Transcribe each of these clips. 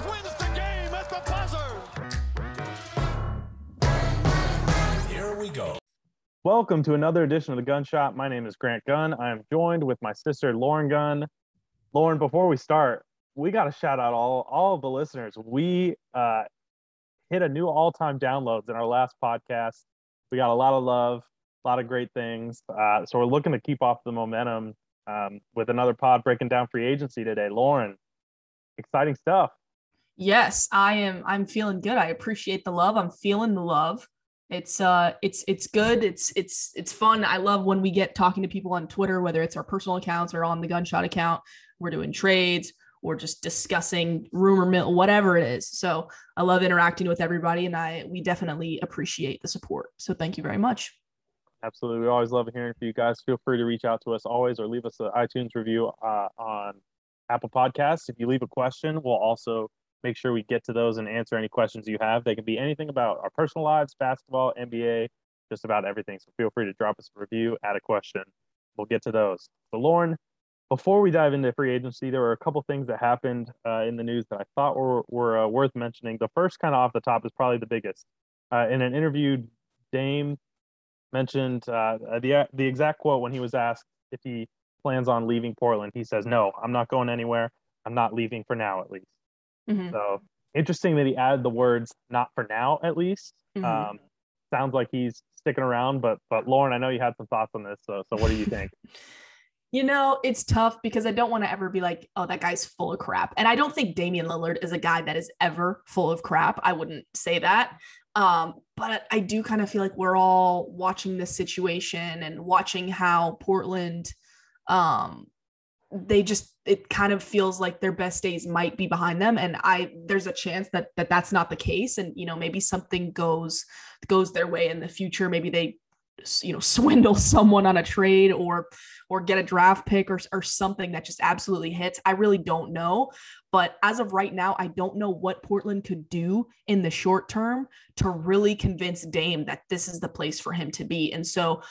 Doncic wins the game at the buzzer. Here we go. Welcome to another edition of the Gunshot. My name is Grant Gunn. I am joined with my sister Lauren Gunn. Lauren, before we start, we got to shout out all all of the listeners. We uh, hit a new all-time downloads in our last podcast. We got a lot of love, a lot of great things. Uh, so we're looking to keep off the momentum um, with another pod breaking down free agency today. Lauren, exciting stuff. Yes, I am. I'm feeling good. I appreciate the love. I'm feeling the love. It's uh, it's it's good. It's it's it's fun. I love when we get talking to people on Twitter, whether it's our personal accounts or on the Gunshot account. We're doing trades or just discussing rumor mill, whatever it is. So I love interacting with everybody, and I we definitely appreciate the support. So thank you very much. Absolutely. We always love hearing from you guys. Feel free to reach out to us always or leave us an iTunes review uh, on Apple Podcasts. If you leave a question, we'll also make sure we get to those and answer any questions you have. They can be anything about our personal lives, basketball, NBA, just about everything. So feel free to drop us a review, add a question. We'll get to those. So, Lauren, before we dive into free agency, there were a couple things that happened uh, in the news that I thought were, were uh, worth mentioning. The first, kind of off the top, is probably the biggest. Uh, in an interview, Dame mentioned uh, the the exact quote when he was asked if he plans on leaving Portland. He says, "No, I'm not going anywhere. I'm not leaving for now, at least." Mhm. So interesting that he added the words "not for now," at least. Mhm. Um, sounds like he's sticking around. But but Lauren, I know you had some thoughts on this. So so what do you think? You know, it's tough because I don't want to ever be like, oh, that guy's full of crap. And I don't think Damian Lillard is a guy that is ever full of crap. I wouldn't say that. Um, but I do kind of feel like we're all watching this situation and watching how Portland um they just it kind of feels like their best days might be behind them. And i there's a chance that that that's not the case. And you know maybe something goes goes their way in the future. Maybe they you know swindle someone on a trade or or get a draft pick or, or something that just absolutely hits. I really don't know. But as of right now i don't know what portland could do in the short term to really convince dame that this is the place for him to be. And so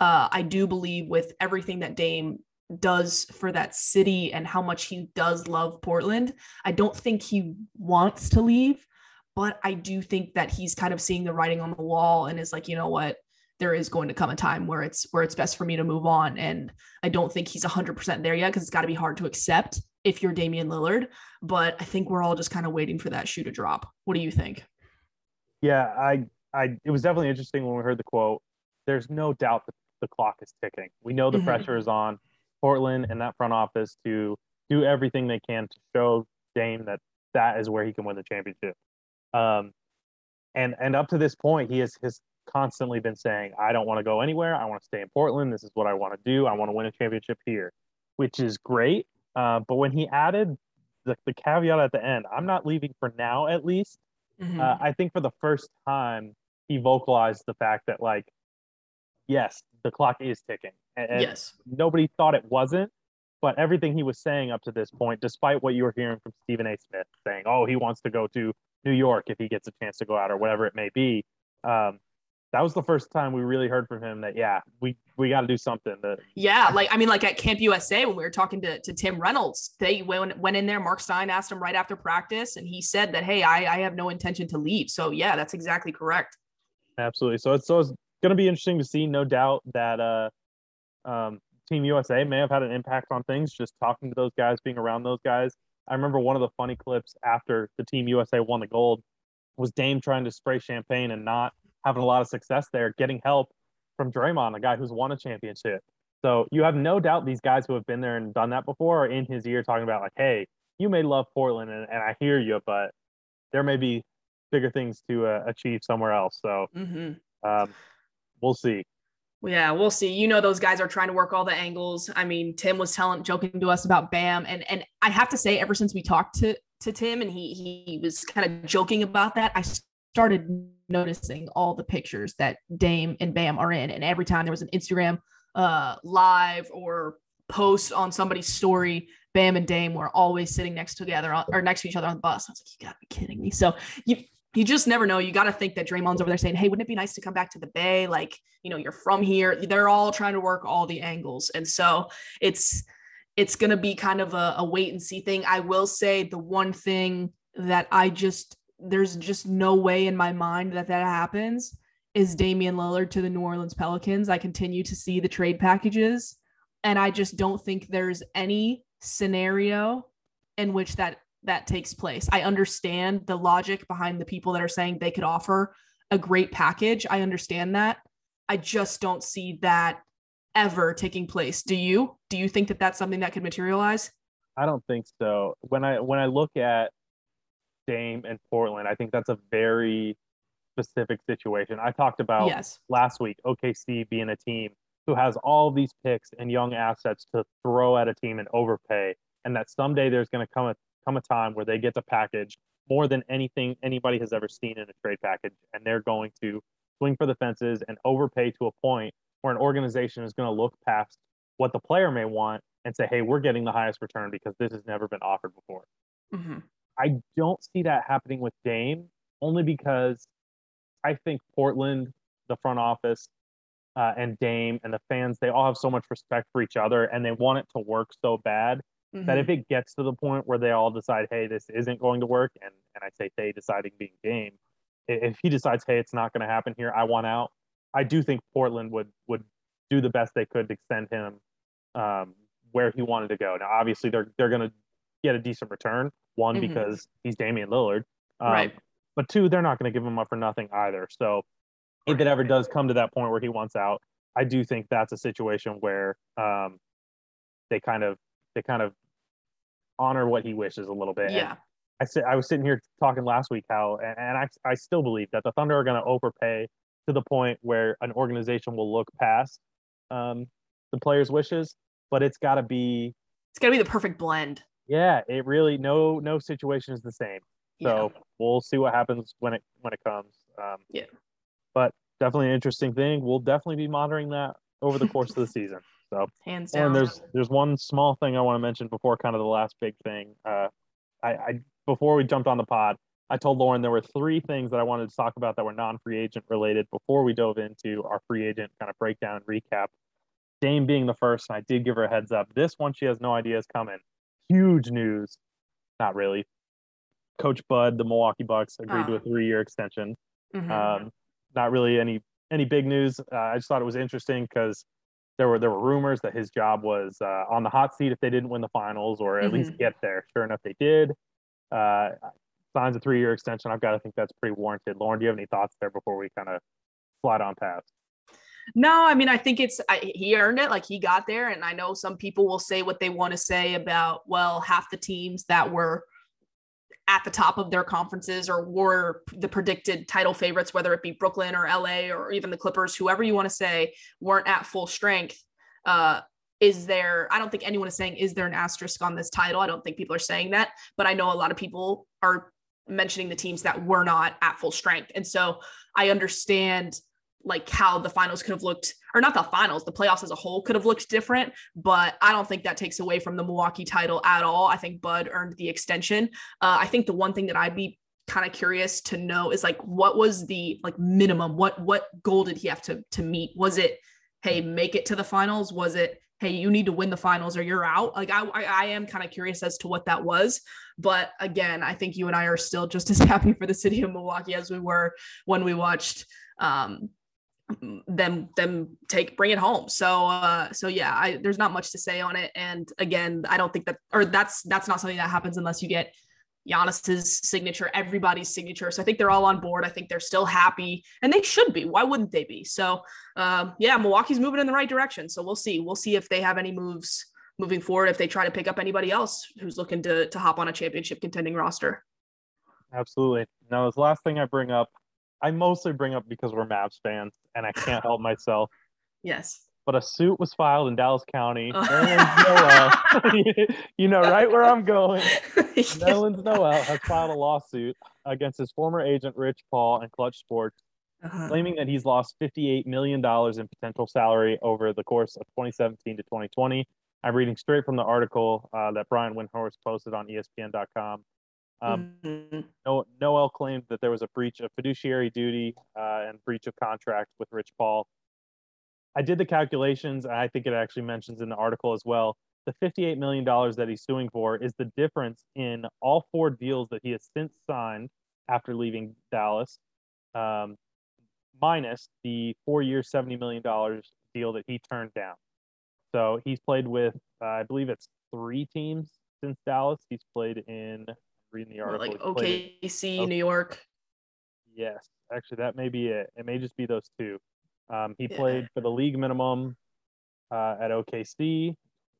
uh, i do believe with everything that dame does for that city and how much he does love portland i don't think he wants to leave but i do think that he's kind of seeing the writing on the wall and is like you know what there is going to come a time where it's where it's best for me to move on. And I don't think he's 100% there yet because it's got to be hard to accept if you're Damian Lillard. But I think we're all just kind of waiting for that shoe to drop. What do you think? Yeah, I, I, it was definitely interesting when we heard the quote. There's no doubt that the clock is ticking. We know the Mhm. pressure is on Portland and that front office to do everything they can to show Dame that that is where he can win the championship. Um, and and up to this point, he has has constantly been saying, "I don't want to go anywhere. I want to stay in Portland. This is what I want to do. I want to win a championship here," which is great. Uh, but when he added the, the caveat at the end, "I'm not leaving for now, at least," Mhm. uh, I think for the first time he vocalized the fact that like, yes, the clock is ticking, and, yes. nobody thought it wasn't. But everything he was saying up to this point, despite what you were hearing from Stephen A. Smith saying, "Oh, he wants to go to New York if he gets a chance to go out or whatever it may be," um, that was the first time we really heard from him that yeah, we we got to do something. That Yeah, like I mean, like at Camp USA when we were talking to, to Tim Reynolds, they went went in there. Marc Stein asked him right after practice, and he said that, "Hey, I, I have no intention to leave." So yeah, that's exactly correct. Absolutely. So it's so it's going to be interesting to see. No doubt that uh, um, Team USA may have had an impact on things. Just talking to those guys, being around those guys. I remember one of the funny clips after the Team USA won the gold was Dame trying to spray champagne and not having a lot of success there, getting help from Draymond, a guy who's won a championship. So you have no doubt these guys who have been there and done that before are in his ear talking about like, hey, you may love Portland and, and I hear you, but there may be bigger things to uh, achieve somewhere else. So Mm-hmm. um, we'll see. Yeah, we'll see. You know, those guys are trying to work all the angles. I mean, Tim was telling, joking to us about Bam, and and I have to say, ever since we talked to to Tim, and he he was kind of joking about that, I started noticing all the pictures that Dame and Bam are in, and every time there was an Instagram uh live or post on somebody's story, Bam and Dame were always sitting next together on, or next to each other on the bus. I was like, you gotta be kidding me. So you you just never know. You got to think that Draymond's over there saying, "Hey, wouldn't it be nice to come back to the Bay? Like, you know, you're from here." They're all trying to work all the angles, and so it's it's going to be kind of a, a wait and see thing. I will say the one thing that I just there's just no way in my mind that that happens is Damian Lillard to the New Orleans Pelicans. I continue to see the trade packages and I just don't think there's any scenario in which that that takes place. I understand the logic behind the people that are saying they could offer a great package. I understand that. I just don't see that ever taking place. Do you? Do you think that that's something that could materialize? I don't think so. When I when I look at Dame and Portland, I think that's a very specific situation. I talked about yes. last week OKC being a team who has all these picks and young assets to throw at a team and overpay, and that someday there's going to come a come a time where they get to package more than anything anybody has ever seen in a trade package, and they're going to swing for the fences and overpay to a point where an organization is going to look past what the player may want and say, hey, we're getting the highest return because this has never been offered before. Mm-hmm. I don't see that happening with Dame only because I think Portland, the front office, uh, and Dame and the fans, they all have so much respect for each other and they want it to work so bad Mm-hmm. that if it gets to the point where they all decide, hey, this isn't going to work, and, and I say they deciding being game, if he decides, hey, it's not going to happen here, I want out, I do think Portland would would do the best they could to send him um, where he wanted to go. Now, obviously, they're they're going to get a decent return. One Mhm. because he's Damian Lillard, um, Right. But two, they're not going to give him up for nothing either. So if it ever does come to that point where he wants out, I do think that's a situation where um, they kind of they kind of honor what he wishes a little bit. And Yeah. I said I was sitting here talking last week how, and, and I I still believe that the Thunder are going to overpay to the point where an organization will look past um, the player's wishes, but it's got to be It's gotta be the perfect blend. yeah. It really no no situation is the same. So we'll see what happens when it when it comes. Um, Yeah. But definitely an interesting thing. We'll definitely be monitoring that over the course of the season. So hands down. and there's there's one small thing I want to mention before kind of the last big thing. Uh, I, I before we jumped on the pod, I told Lauren there were three things that I wanted to talk about that were non-free agent related before we dove into our free agent kind of breakdown and recap. Dame being the first, and I did give her a heads up. This one she has no idea is coming. Huge news. Not really. Coach Bud, the Milwaukee Bucks, agreed to Ah. a three-year extension. Mhm. Um, not really any any big news. Uh, I just thought it was interesting because there were there were rumors that his job was uh, on the hot seat if they didn't win the finals or at least get there. Sure enough, they did. Uh, signs a three year extension. I've got to think that's pretty warranted. Lauren, do you have any thoughts there before we kind of slide on past? No, I mean, I think it's I, he earned it. Like he got there, and I know some people will say what they want to say about well, half the teams that were at the top of their conferences or were the predicted title favorites, whether it be Brooklyn or LA or even the Clippers, whoever you want to say, weren't at full strength. Uh, is there? I don't think anyone is saying is there an asterisk on this title. I don't think people are saying that, but I know a lot of people are mentioning the teams that were not at full strength, and so I understand like how the finals could have looked or not the finals the playoffs as a whole could have looked different but i don't think that takes away from the milwaukee title at all. I think bud earned the extension. Uh, i think the one thing that i'd be kind of curious to know is like what was the like minimum? What what goal did he have to to meet? Was it hey make it to the finals? Was it hey you need to win the finals or you're out? Like i i, am kind of curious as to what that was. But again i think you and i are still just as happy for the city of milwaukee as we were when we watched um them them take bring it home so uh so yeah i there's not much to say on it and again i don't think that or that's that's not something that happens unless you get Giannis's signature, everybody's signature. So I think they're all on board. I think they're still happy, and they should be. Why wouldn't they be? So, um, yeah, Milwaukee's moving in the right direction. So we'll see. We'll see if they have any moves moving forward. If they try to pick up anybody else who's looking to to hop on a championship contending roster. Absolutely. Now, this last thing I bring up, I mostly bring up because we're Mavs fans, and I can't help myself. Yes. But a suit was filed in Dallas County. Nerlens Noel, you know right where I'm going. Nerlens Noel has filed a lawsuit against his former agent Rich Paul and Clutch Sports, Uh-huh. claiming that he's lost $58 million in potential salary over the course of 2017 to 2020. I'm reading straight from the article uh, that Brian Windhorst posted on ESPN.com. Um, Mhm. Noel claimed that there was a breach of fiduciary duty uh, and breach of contract with Rich Paul. I did the calculations, and I think it actually mentions in the article as well the $58 million that he's suing for is the difference in all four deals that he has since signed after leaving Dallas, um, minus the four year, $70 million deal that he turned down. So he's played with, uh, I believe it's three teams since Dallas. He's played in, reading the article. like played OKC, New York. Yes, actually, that may be it. It may just be those two. Um, he Yeah. played for the league minimum uh, at OKC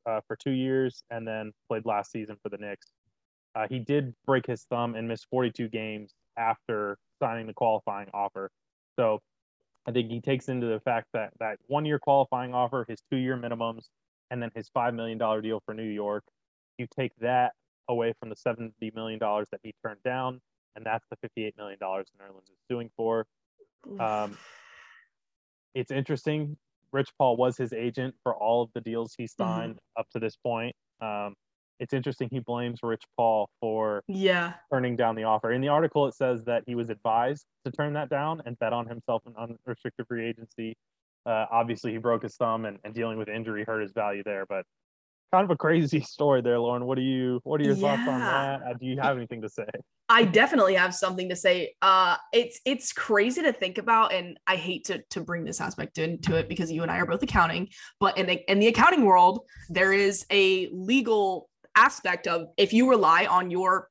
uh, for two years, and then played last season for the Knicks. Uh, he did break his thumb and miss 42 games after signing the qualifying offer. So I think he takes into the fact that that one year qualifying offer, his two year minimums, and then his $5 million deal for New York. You take that away from the $70 million that he turned down, and that's the $58 million Nerlens is suing for. Um, it's interesting. Rich Paul was his agent for all of the deals he signed up to this point. Um, it's interesting he blames Rich Paul for yeah. turning down the offer. In the article, it says that he was advised to turn that down and bet on himself in unrestricted free agency. Uh, obviously, he broke his thumb and, and dealing with injury hurt his value there. But kind of a crazy story there, Lauren. What do you What are your thoughts on that? Uh, do you have anything to say? I definitely have something to say. Uh, it's it's crazy to think about, and I hate to to bring this aspect into it because you and I are both accounting. But in the, in the accounting world, there is a legal aspect of if you rely on your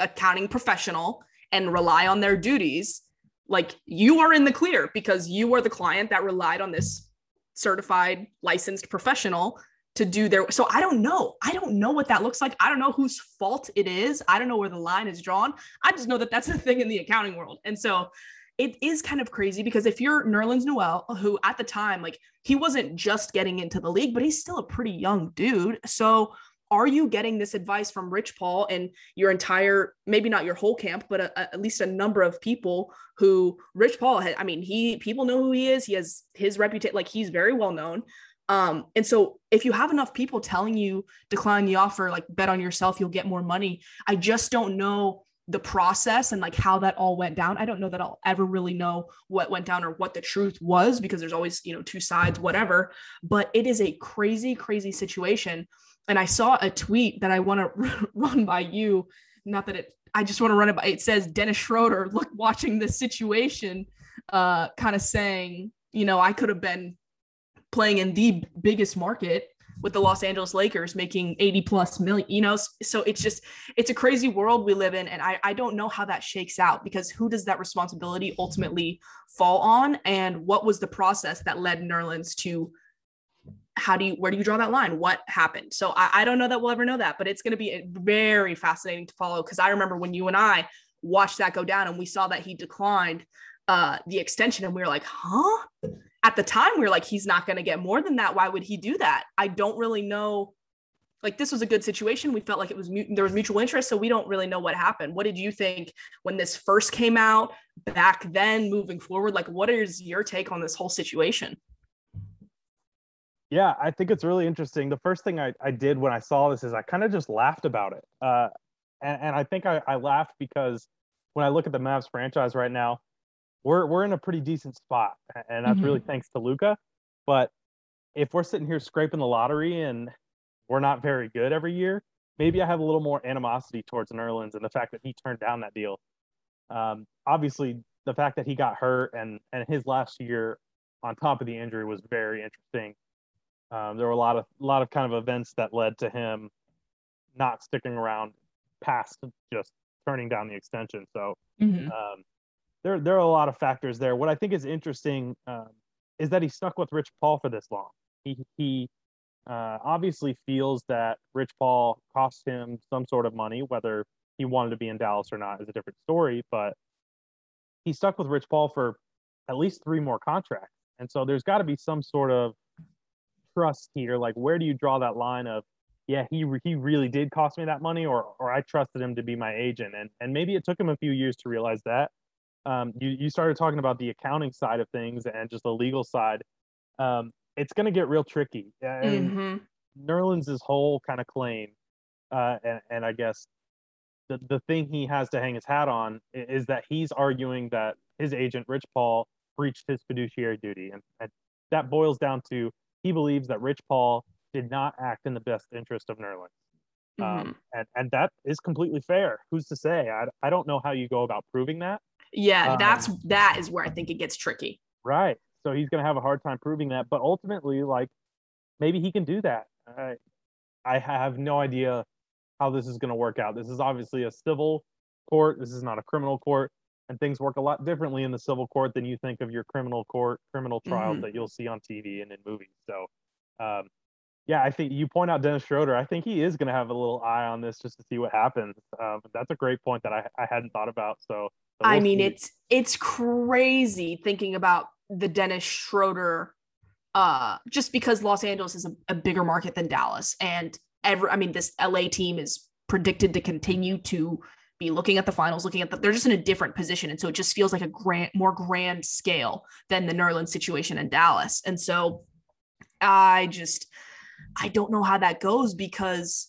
accounting professional and rely on their duties, like you are in the clear because you are the client that relied on this certified licensed professional to do their so i don't know i don't know what that looks like i don't know whose fault it is i don't know where the line is drawn i just know that that's a thing in the accounting world and so it is kind of crazy because if you're Nerlens Noel, who at the time, like he wasn't just getting into the league, but he's still a pretty young dude. So are you getting this advice from Rich Paul and your entire, maybe not your whole camp, but a, a- at least a number of people who Rich Paul had? I mean, he people know who he is. He has his reputation, like he's very well known. Um, and so if you have enough people telling you decline the offer, like bet on yourself, you'll get more money. I just don't know the process and like how that all went down. I don't know that I'll ever really know what went down or what the truth was because there's always, you know, two sides, whatever. But it is a crazy, crazy situation. And I saw a tweet that I want to run by you. Not that it, I just want to run it by. It says Dennis Schroeder, look, watching this situation, uh, kind of saying, you know, I could have been playing in the biggest market with the Los Angeles Lakers making 80 plus million, you know, so it's just, it's a crazy world we live in. And I, I don't know how that shakes out because who does that responsibility ultimately fall on? And what was the process that led Nerlens to how do you, where do you draw that line? What happened? So I, I don't know that we'll ever know that, but it's going to be very fascinating to follow. Cause I remember when you and I watched that go down and we saw that he declined uh, the extension and we were like, huh? At the time, we were like, he's not going to get more than that. Why would he do that? I don't really know. Like this was a good situation. We felt like it was there was mutual interest, so we don't really know what happened. What did you think when this first came out back then? Moving forward, like what is your take on this whole situation? Yeah, I think it's really interesting. The first thing I, I did when I saw this is I kind of just laughed about it. Uh, and, and I think I, I laughed because when I look at the Mavs franchise right now, we're we're in a pretty decent spot, and that's really thanks to Luka. But if we're sitting here scraping the lottery and we're not very good every year, maybe I have a little more animosity towards Nerlens and the fact that he turned down that deal. Um, obviously, the fact that he got hurt and and his last year on top of the injury was very interesting. Um, there were a lot of a lot of kind of events that led to him not sticking around past just turning down the extension. So Mm-hmm. um, there there are a lot of factors there. What I think is interesting um, is that he stuck with Rich Paul for this long. He he uh, obviously feels that Rich Paul cost him some sort of money, whether he wanted to be in Dallas or not is a different story. But he stuck with Rich Paul for at least three more contracts, and so there's got to be some sort of trust here. Like, where do you draw that line of yeah, he he really did cost me that money, or or I trusted him to be my agent, and and maybe it took him a few years to realize that. Um, you you started talking about the accounting side of things and just the legal side. Um, it's going to get real tricky. I mean, Mhm. Nerlens' whole kind of claim, uh, and and I guess the the thing he has to hang his hat on is that he's arguing that his agent Rich Paul breached his fiduciary duty, and, and that boils down to he believes that Rich Paul did not act in the best interest of Nerlens. Mhm. Um, and, and that is completely fair. Who's to say? I, I don't know how you go about proving that. Yeah, um, that's that is where I think it gets tricky. Right. So he's going to have a hard time proving that. But ultimately, like, maybe he can do that. I, I have no idea how this is going to work out. This is obviously a civil court. This is not a criminal court. And things work a lot differently in the civil court than you think of your criminal court, criminal trials Mhm. that you'll see on TV and in movies. So, um, yeah, I think you point out Dennis Schroeder. I think he is going to have a little eye on this just to see what happens. Um, that's a great point that I, I hadn't thought about. So, I we'll mean, see. it's it's crazy thinking about the Dennis Schroeder, uh, just because Los Angeles is a, a bigger market than Dallas, and every I mean, this LA team is predicted to continue to be looking at the finals, looking at the they're just in a different position, and so it just feels like a grand, more grand scale than the Nerlens situation in Dallas, and so I just I don't know how that goes because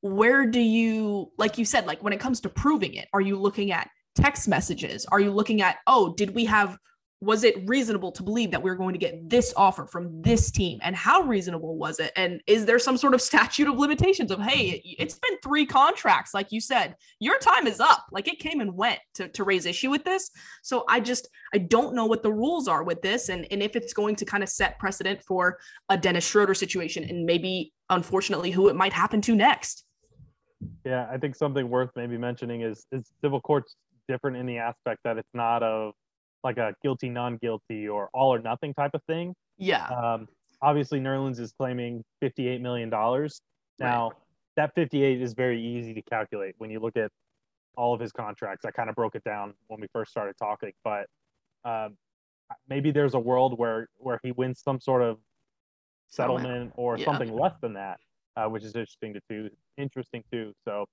where do you like you said like when it comes to proving it are you looking at text messages? Are you looking at oh did we have was it reasonable to believe that we were going to get this offer from this team? And how reasonable was it? And is there some sort of statute of limitations of hey it's been three contracts like you said your time is up. Like it came and went to, to raise issue with this. So i just i don't know what the rules are with this and, and if it's going to kind of set precedent for a dennis schroeder situation and maybe unfortunately who it might happen to next. Yeah, I think something worth maybe mentioning is is civil courts different in the aspect that it's not of like a guilty non-guilty or all or nothing type of thing. yeah Um, obviously, Nerlens is claiming fifty-eight million dollars. Now, that fifty-eight is very easy to calculate when you look at all of his contracts. I kind of broke it down when we first started talking, but um, maybe there's a world where where he wins some sort of settlement or Yeah. something less than that, uh, which is interesting to too. Interesting too. So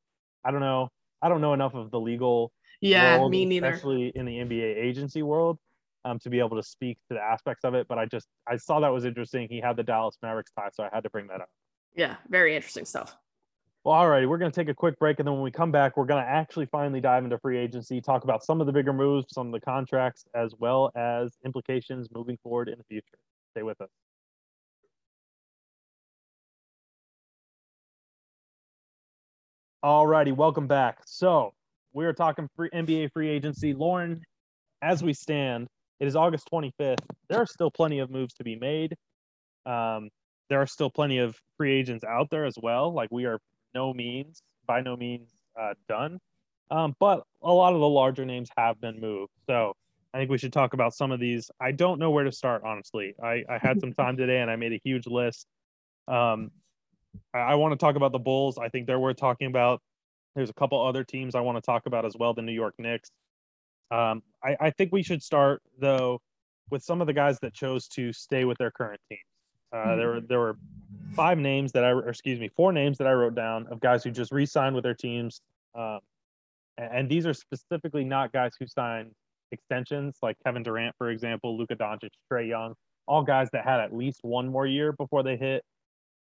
I don't know. I don't know enough of the legal yeah world, me neither especially in the NBA agency world, um, to be able to speak to the aspects of it. But I just I saw that was interesting. He had the Dallas Mavericks tie, so I had to bring that up. yeah very interesting stuff Well, all righty, we're going to take a quick break, and then when we come back, we're going to actually finally dive into free agency, talk about some of the bigger moves, some of the contracts, as well as implications moving forward in the future. Stay with us. All righty, welcome back. So we are talking free NBA free agency. Lauren, as we stand, it is August 25th. There are still plenty of moves to be made. Um, there are still plenty of free agents out there as well. Like we are no means, by no means, uh, done. Um, but a lot of the larger names have been moved. So I think we should talk about some of these. I don't know where to start, honestly. I, I had some time today and I made a huge list. Um, I, I want to talk about the Bulls. I think they're worth talking about. There's a couple other teams I want to talk about as well. The New York Knicks. Um, I, I think we should start though with some of the guys that chose to stay with their current teams. Uh, there were there were five names that I, or excuse me, four names that I wrote down of guys who just re-signed with their teams. Um, and, and these are specifically not guys who signed extensions, like Kevin Durant, for example, Luka Doncic, Trae Young, all guys that had at least one more year before they hit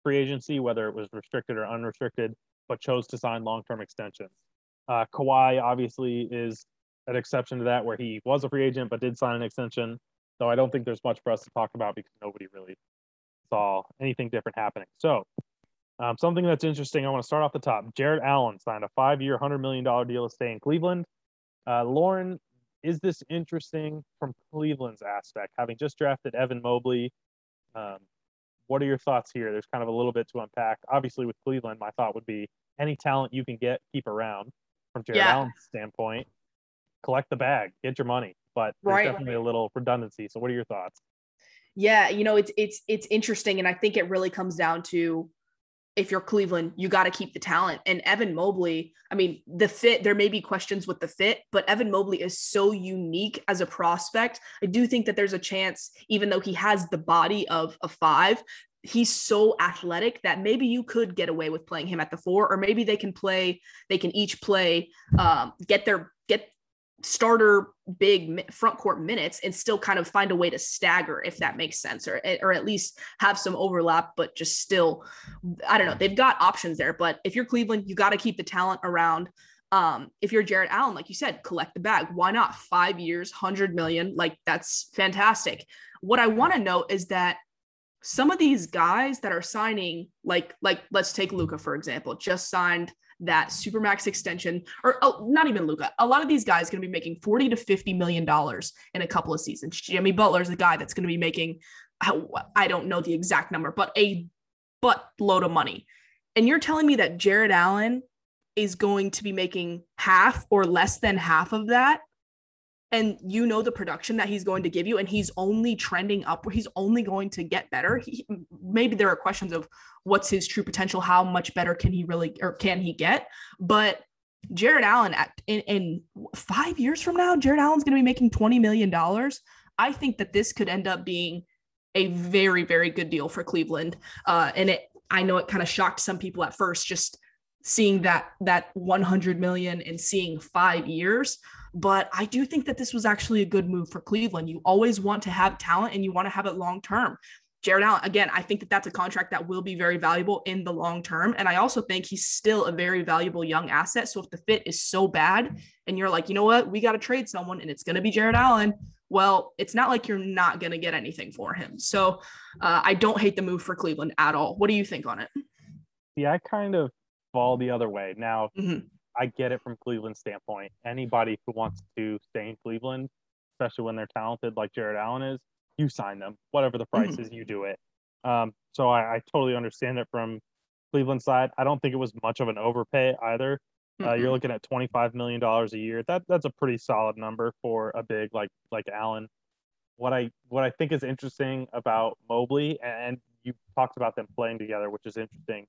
free agency, whether it was restricted or unrestricted, but chose to sign long-term extensions. Uh, Kawhi obviously is an exception to that, where he was a free agent but did sign an extension. Though I don't think there's much for us to talk about because nobody really saw anything different happening. So, um, something that's interesting, I want to start off the top. Jarrett Allen signed a five year, $100 million deal to stay in Cleveland. Uh, Lauren, is this interesting from Cleveland's aspect? Having just drafted Evan Mobley, um, what are your thoughts here? There's kind of a little bit to unpack. Obviously, with Cleveland, my thought would be any talent you can get, keep around. From Jarrett Yeah. Allen's standpoint, collect the bag, get your money. But there's Right. definitely a little redundancy. So, what are your thoughts? Yeah, you know, it's it's it's interesting and I think it really comes down to if you're Cleveland, you got to keep the talent. And Evan Mobley, I mean, the fit, there may be questions with the fit, but Evan Mobley is so unique as a prospect. I do think that there's a chance, even though he has the body of a five, he's so athletic that maybe you could get away with playing him at the four, or maybe they can play, they can each play, um, get their, get starter big front court minutes and still kind of find a way to stagger if that makes sense or or at least have some overlap but just still I don't know they've got options there. But if you're Cleveland you got to keep the talent around. Um if you're Jarrett Allen like you said collect the bag. Why not? 5 years 100 million like that's fantastic. What I want to note is that some of these guys that are signing, like like let's take Luka for example, just signed that supermax extension, or oh, not even Luka. A lot of these guys going to be making forty to fifty million dollars in a couple of seasons. Jimmy Butler is a guy that's going to be making, I don't know the exact number, but a butt load of money. And you're telling me that Jarrett Allen is going to be making half or less than half of that and you know the production that he's going to give you and he's only trending up he's only going to get better. He, maybe there are questions of what's his true potential how much better can he really or can he get? But Jarrett Allen at in, in five years from now Jarrett Allen's going to be making 20 million dollars. I think that this could end up being a very very good deal for Cleveland. Uh, and it I know it kind of shocked some people at first just seeing that that 100 million and seeing 5 years but I do think that this was actually a good move for Cleveland. You always want to have talent and you want to have it long term. Jarrett Allen, again, I think that that's a contract that will be very valuable in the long term. And I also think he's still a very valuable young asset. So if the fit is so bad and you're like, you know what, we got to trade someone and it's going to be Jarrett Allen, well, it's not like you're not going to get anything for him. So uh, I don't hate the move for Cleveland at all. What do you think on it? Yeah, I kind of fall the other way. Now, Mhm. I get it from Cleveland's standpoint. Anybody who wants to stay in Cleveland, especially when they're talented like Jarrett Allen is, you sign them. Whatever the price is, you do it. Um, so I, I totally understand it from Cleveland side. I don't think it was much of an overpay either. Uh, you're looking at 25 million dollars a year. That that's a pretty solid number for a big like like Allen. What I what I think is interesting about Mobley, and you talked about them playing together, which is interesting.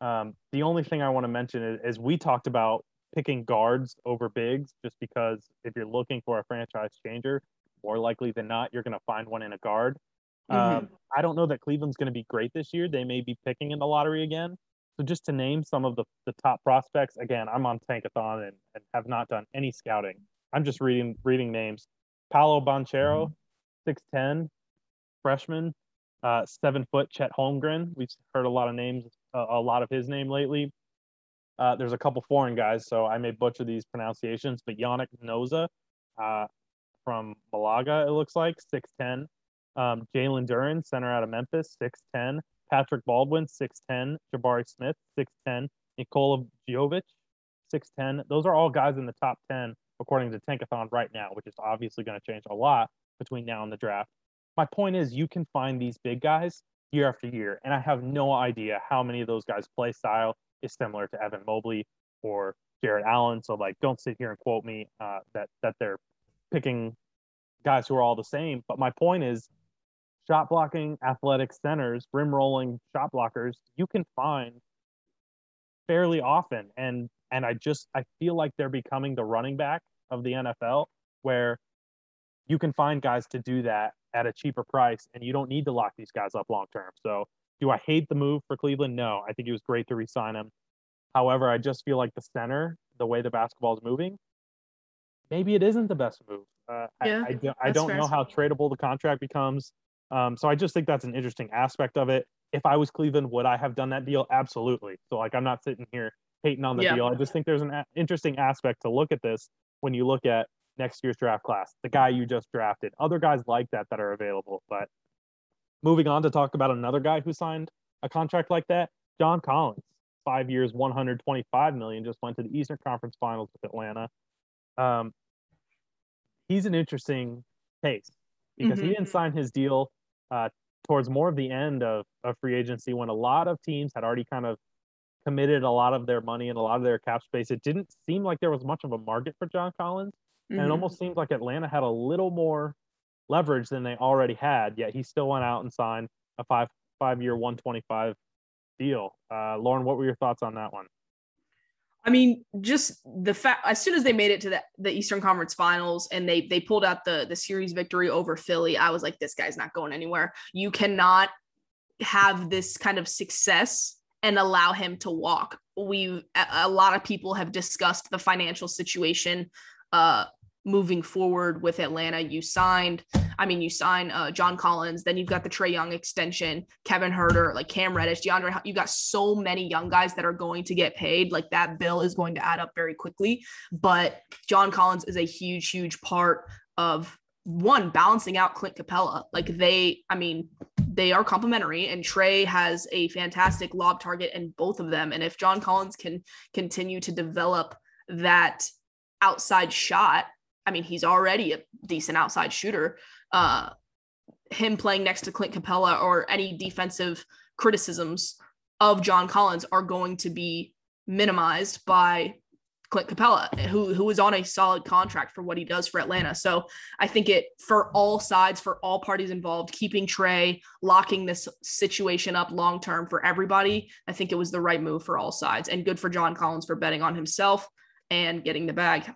Um, the only thing I want to mention is, is we talked about picking guards over bigs, just because if you're looking for a franchise changer, more likely than not, you're going to find one in a guard. Um, I don't know that Cleveland's going to be great this year. They may be picking in the lottery again. So just to name some of the, the top prospects, again, I'm on Tankathon and, and have not done any scouting. I'm just reading reading names. Paolo Banchero, 6'10, freshman, uh, seven foot Chet Holmgren. We've heard a lot of names, uh, a lot of his name lately. Uh, there's a couple foreign guys, so I may butcher these pronunciations, but Yannick Nzosa uh, from Malaga, it looks like, 6'10. Um, Jalen Duren, center out of Memphis, 6'10. Patrick Baldwin, 6'10. Jabari Smith, 6'10. Nikola Jovic, 6'10. Those are all guys in the top 10, according to Tankathon right now, which is obviously going to change a lot between now and the draft. My point is, you can find these big guys year after year, and I have no idea how many of those guys' play style is similar to Evan Mobley or Jarrett Allen. So, like, don't sit here and quote me uh, that that they're picking guys who are all the same. But my point is, shot blocking, athletic centers, rim rolling shot blockers, you can find fairly often. And and I just I feel like they're becoming the running back of the NFL, where you can find guys to do that at a cheaper price, and you don't need to lock these guys up long term. So, do I hate the move for Cleveland? No, I think it was great to re-sign him. However, I just feel like the center, the way the basketball is moving, maybe it isn't the best move. Uh, Yeah, I, I, don't- I don't fair. know how tradable the contract becomes. Um, so I just think that's an interesting aspect of it. If I was Cleveland, would I have done that deal? Absolutely. So like, I'm not sitting here hating on the Yeah. deal. I just think there's an a- interesting aspect to look at this when you look at next year's draft class, the guy you just drafted, other guys like that that are available. But moving on to talk about another guy who signed a contract like that, John Collins, five years, 125 million, just went to the Eastern Conference Finals with Atlanta. Um, he's an interesting case because he Mhm. didn't sign his deal uh, towards more of the end of, of free agency when a lot of teams had already kind of committed a lot of their money and a lot of their cap space. It didn't seem like there was much of a market for John Collins. And it Mhm. almost seems like Atlanta had a little more leverage than they already had, yet he still went out and signed a five five year 125 deal. Uh, Lauren, what were your thoughts on that one? I mean, just the fact as soon as they made it to the, the Eastern Conference Finals and they they pulled out the the series victory over Philly, I was like, this guy's not going anywhere. You cannot have this kind of success and allow him to walk. We a, a lot of people have discussed the financial situation uh moving forward with Atlanta. You signed, I mean, you sign uh, John Collins, then you've got the Trae Young extension, Kevin Huerter, like Cam Reddish, DeAndre. You got so many young guys that are going to get paid. Like that bill is going to add up very quickly. But John Collins is a huge, huge part of one balancing out Clint Capela. Like they, I mean, they are complementary and Trae has a fantastic lob target in both of them. And if John Collins can continue to develop that outside shot, I mean, he's already a decent outside shooter. Uh, him playing next to Clint Capela or any defensive criticisms of John Collins are going to be minimized by Clint Capela, who who is on a solid contract for what he does for Atlanta. So I think it for all sides, for all parties involved, keeping Trae, locking this situation up long term for everybody. I think it was the right move for all sides, and good for John Collins for betting on himself and getting the bag.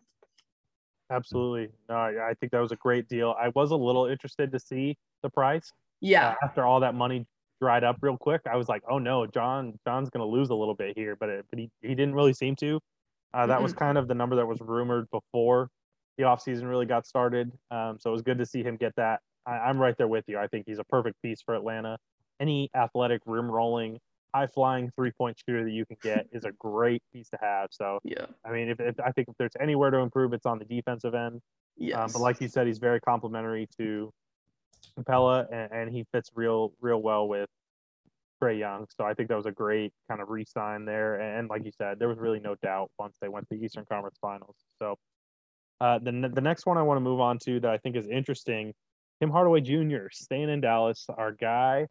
Absolutely, no, I think that was a great deal. I was a little interested to see the price. Yeah, uh, after all that money dried up real quick, I was like, oh no, John John's going to lose a little bit here, but it, but he he didn't really seem to. Uh, that mm-hmm. was kind of the number that was rumored before the offseason really got started. Um, so it was good to see him get that. I, am right there with you. I think he's a perfect piece for Atlanta. Any athletic, rim rolling, high flying three point shooter that you can get is a great piece to have. So yeah, I mean, if, if I think if there's anywhere to improve, it's on the defensive end. Yeah. Um, but like you said, he's very complimentary to Capela, and, and he fits real real well with Trae Young. So I think that was a great kind of re-sign there. And like you said, there was really no doubt once they went to the Eastern Conference Finals. So uh, the the next one I want to move on to that I think is interesting, Tim Hardaway Jr. staying in Dallas, our guy,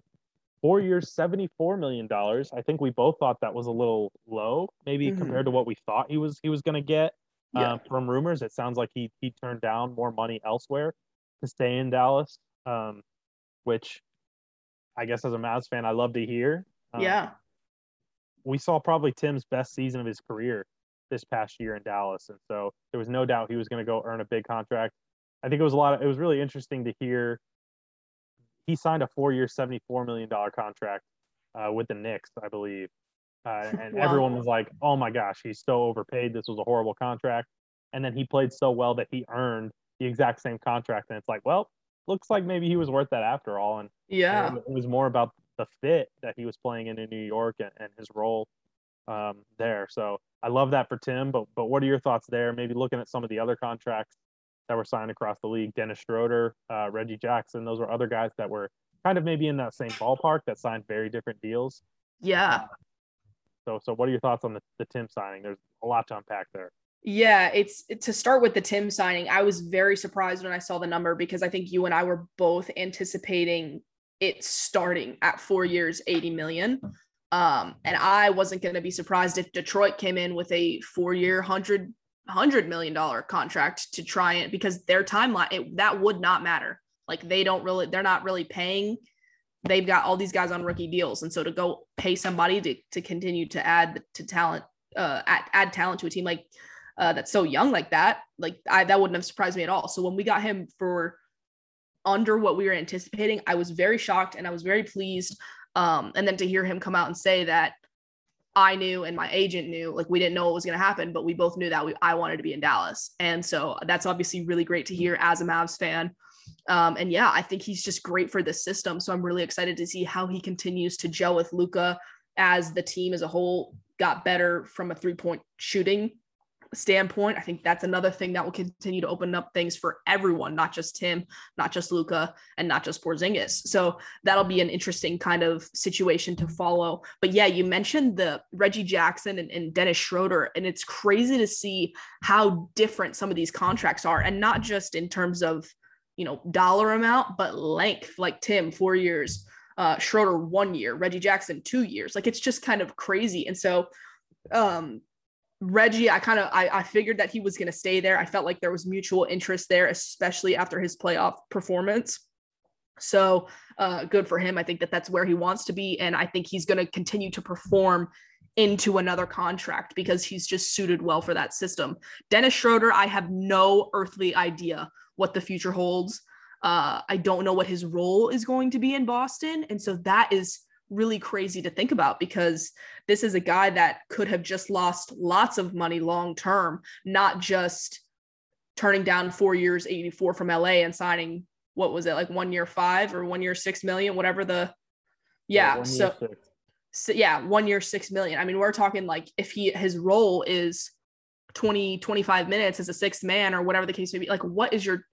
four years, seventy four million dollars. I think we both thought that was a little low, maybe mm-hmm. compared to what we thought he was he was going to get. Yeah. Um, from rumors, it sounds like he he turned down more money elsewhere to stay in Dallas, um, which I guess as a Mavs fan, I love to hear. Um, yeah. We saw probably Tim's best season of his career this past year in Dallas, and so there was no doubt he was going to go earn a big contract. I think it was a lot of. It was really interesting to hear. He signed a four-year, seventy-four million dollar contract uh, with the Knicks, I believe, uh, and wow. everyone was like, "Oh my gosh, he's so overpaid. This was a horrible contract." And then he played so well that he earned the exact same contract, and it's like, well, looks like maybe he was worth that after all. And yeah, it was more about the fit that he was playing in in New York and, and his role um, there. So I love that for Tim. But but what are your thoughts there? Maybe looking at some of the other contracts that were signed across the league, Dennis Schroeder, uh, Reggie Jackson. Those were other guys that were kind of maybe in that same ballpark that signed very different deals. Yeah. So so what are your thoughts on the, the Tim signing? There's a lot to unpack there. Yeah, it's to start with the Tim signing. I was very surprised when I saw the number because I think you and I were both anticipating it starting at four years, 80 million. Um, and I wasn't going to be surprised if Detroit came in with a four year, hundred hundred million dollar contract to try it because their timeline it, that would not matter. Like they don't really, they're not really paying. They've got all these guys on rookie deals, and so to go pay somebody to to continue to add to talent, uh, add, add talent to a team like uh, that's so young like that, like I that wouldn't have surprised me at all. So when we got him for under what we were anticipating, I was very shocked and I was very pleased. Um, and then to hear him come out and say that I knew and my agent knew, like we didn't know what was going to happen, but we both knew that we, I wanted to be in Dallas. And so that's obviously really great to hear as a Mavs fan. Um, and yeah, I think he's just great for the system. So I'm really excited to see how he continues to gel with Luka as the team as a whole got better from a three point shooting standpoint. I think that's another thing that will continue to open up things for everyone, not just him, not just Luka, and not just Porzingis. So that'll be an interesting kind of situation to follow. But yeah, you mentioned the Reggie Jackson and, and Dennis Schroeder, and it's crazy to see how different some of these contracts are, and not just in terms of you know dollar amount, but length. Like Tim, four years. Uh, Schroeder one year, Reggie Jackson two years. Like it's just kind of crazy. And so um Reggie, I kind of I, I figured that he was going to stay there. I felt like there was mutual interest there, especially after his playoff performance. So uh, good for him. I think that that's where he wants to be, and I think he's going to continue to perform into another contract because he's just suited well for that system. Dennis Schroeder, I have no earthly idea what the future holds. Uh, I don't know what his role is going to be in Boston, and so that is really crazy to think about because this is a guy that could have just lost lots of money long term, not just turning down four years 84 from LA and signing what was it like one year five or one year six million, whatever the yeah. yeah so, so yeah, one year six million. I mean, we're talking like if he his role is 20, 25 minutes as a sixth man or whatever the case may be, like what is your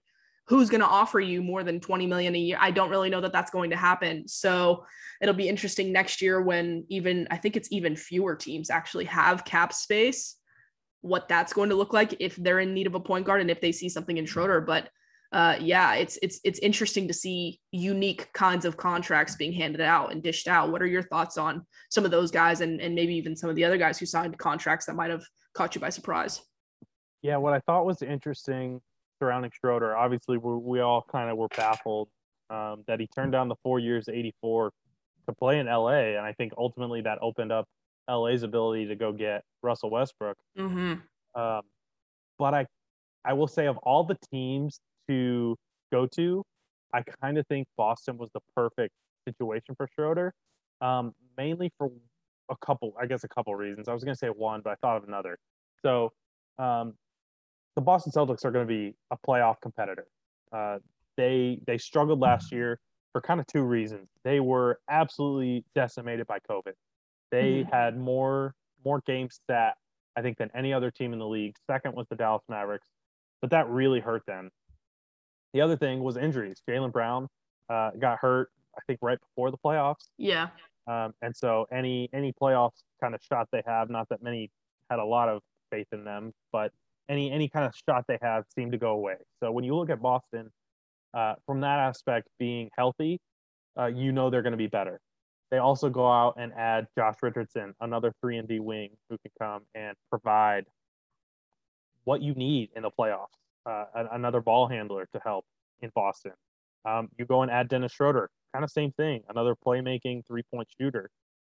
who's going to offer you more than 20 million a year? I don't really know that that's going to happen. So it'll be interesting next year when even I think it's even fewer teams actually have cap space, what that's going to look like if they're in need of a point guard and if they see something in Schroeder. But uh, yeah, it's it's it's interesting to see unique kinds of contracts being handed out and dished out. What are your thoughts on some of those guys and and maybe even some of the other guys who signed contracts that might have caught you by surprise? Yeah, what I thought was interesting surrounding Schroeder, obviously we, we all kind of were baffled um, that he turned down the four years, 84 to play in LA. And I think ultimately that opened up LA's ability to go get Russell Westbrook. Mm-hmm. Um, but I, I will say of all the teams to go to, I kind of think Boston was the perfect situation for Schroeder, um, mainly for a couple, I guess a couple reasons. I was going to say one, but I thought of another. So um, the Boston Celtics are going to be a playoff competitor. Uh, they they struggled last year for kind of two reasons. They were absolutely decimated by COVID. They Mhm. had more more games that I think, than any other team in the league. Second was the Dallas Mavericks, but that really hurt them. The other thing was injuries. Jaylen Brown uh, got hurt, I think, right before the playoffs. Yeah. Um, and so any any playoffs kind of shot they have, not that many had a lot of faith in them, but any any kind of shot they have seemed to go away. So when you look at Boston, uh, from that aspect, being healthy, uh, you know they're going to be better. They also go out and add Josh Richardson, another three and D wing who can come and provide what you need in the playoffs. Uh, another ball handler to help in Boston. Um, you go and add Dennis Schroeder, kind of same thing, another playmaking three point shooter.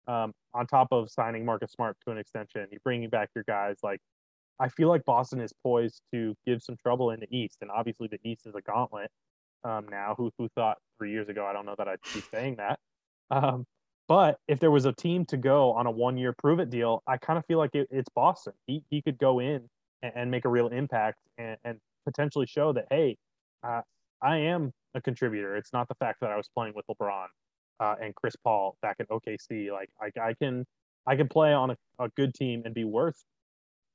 Um, on top of signing Marcus Smart to an extension, you bringing back your guys like. I feel like Boston is poised to give some trouble in the East, and obviously the East is a gauntlet um, now. Who who thought three years ago? I don't know that I'd be saying that. Um, but if there was a team to go on a one year prove it deal, I kind of feel like it, it's Boston. He he could go in and, and make a real impact and, and potentially show that hey, uh, I am a contributor. It's not the fact that I was playing with LeBron uh, and Chris Paul back in OKC. Like I, I can I can play on a, a good team and be worth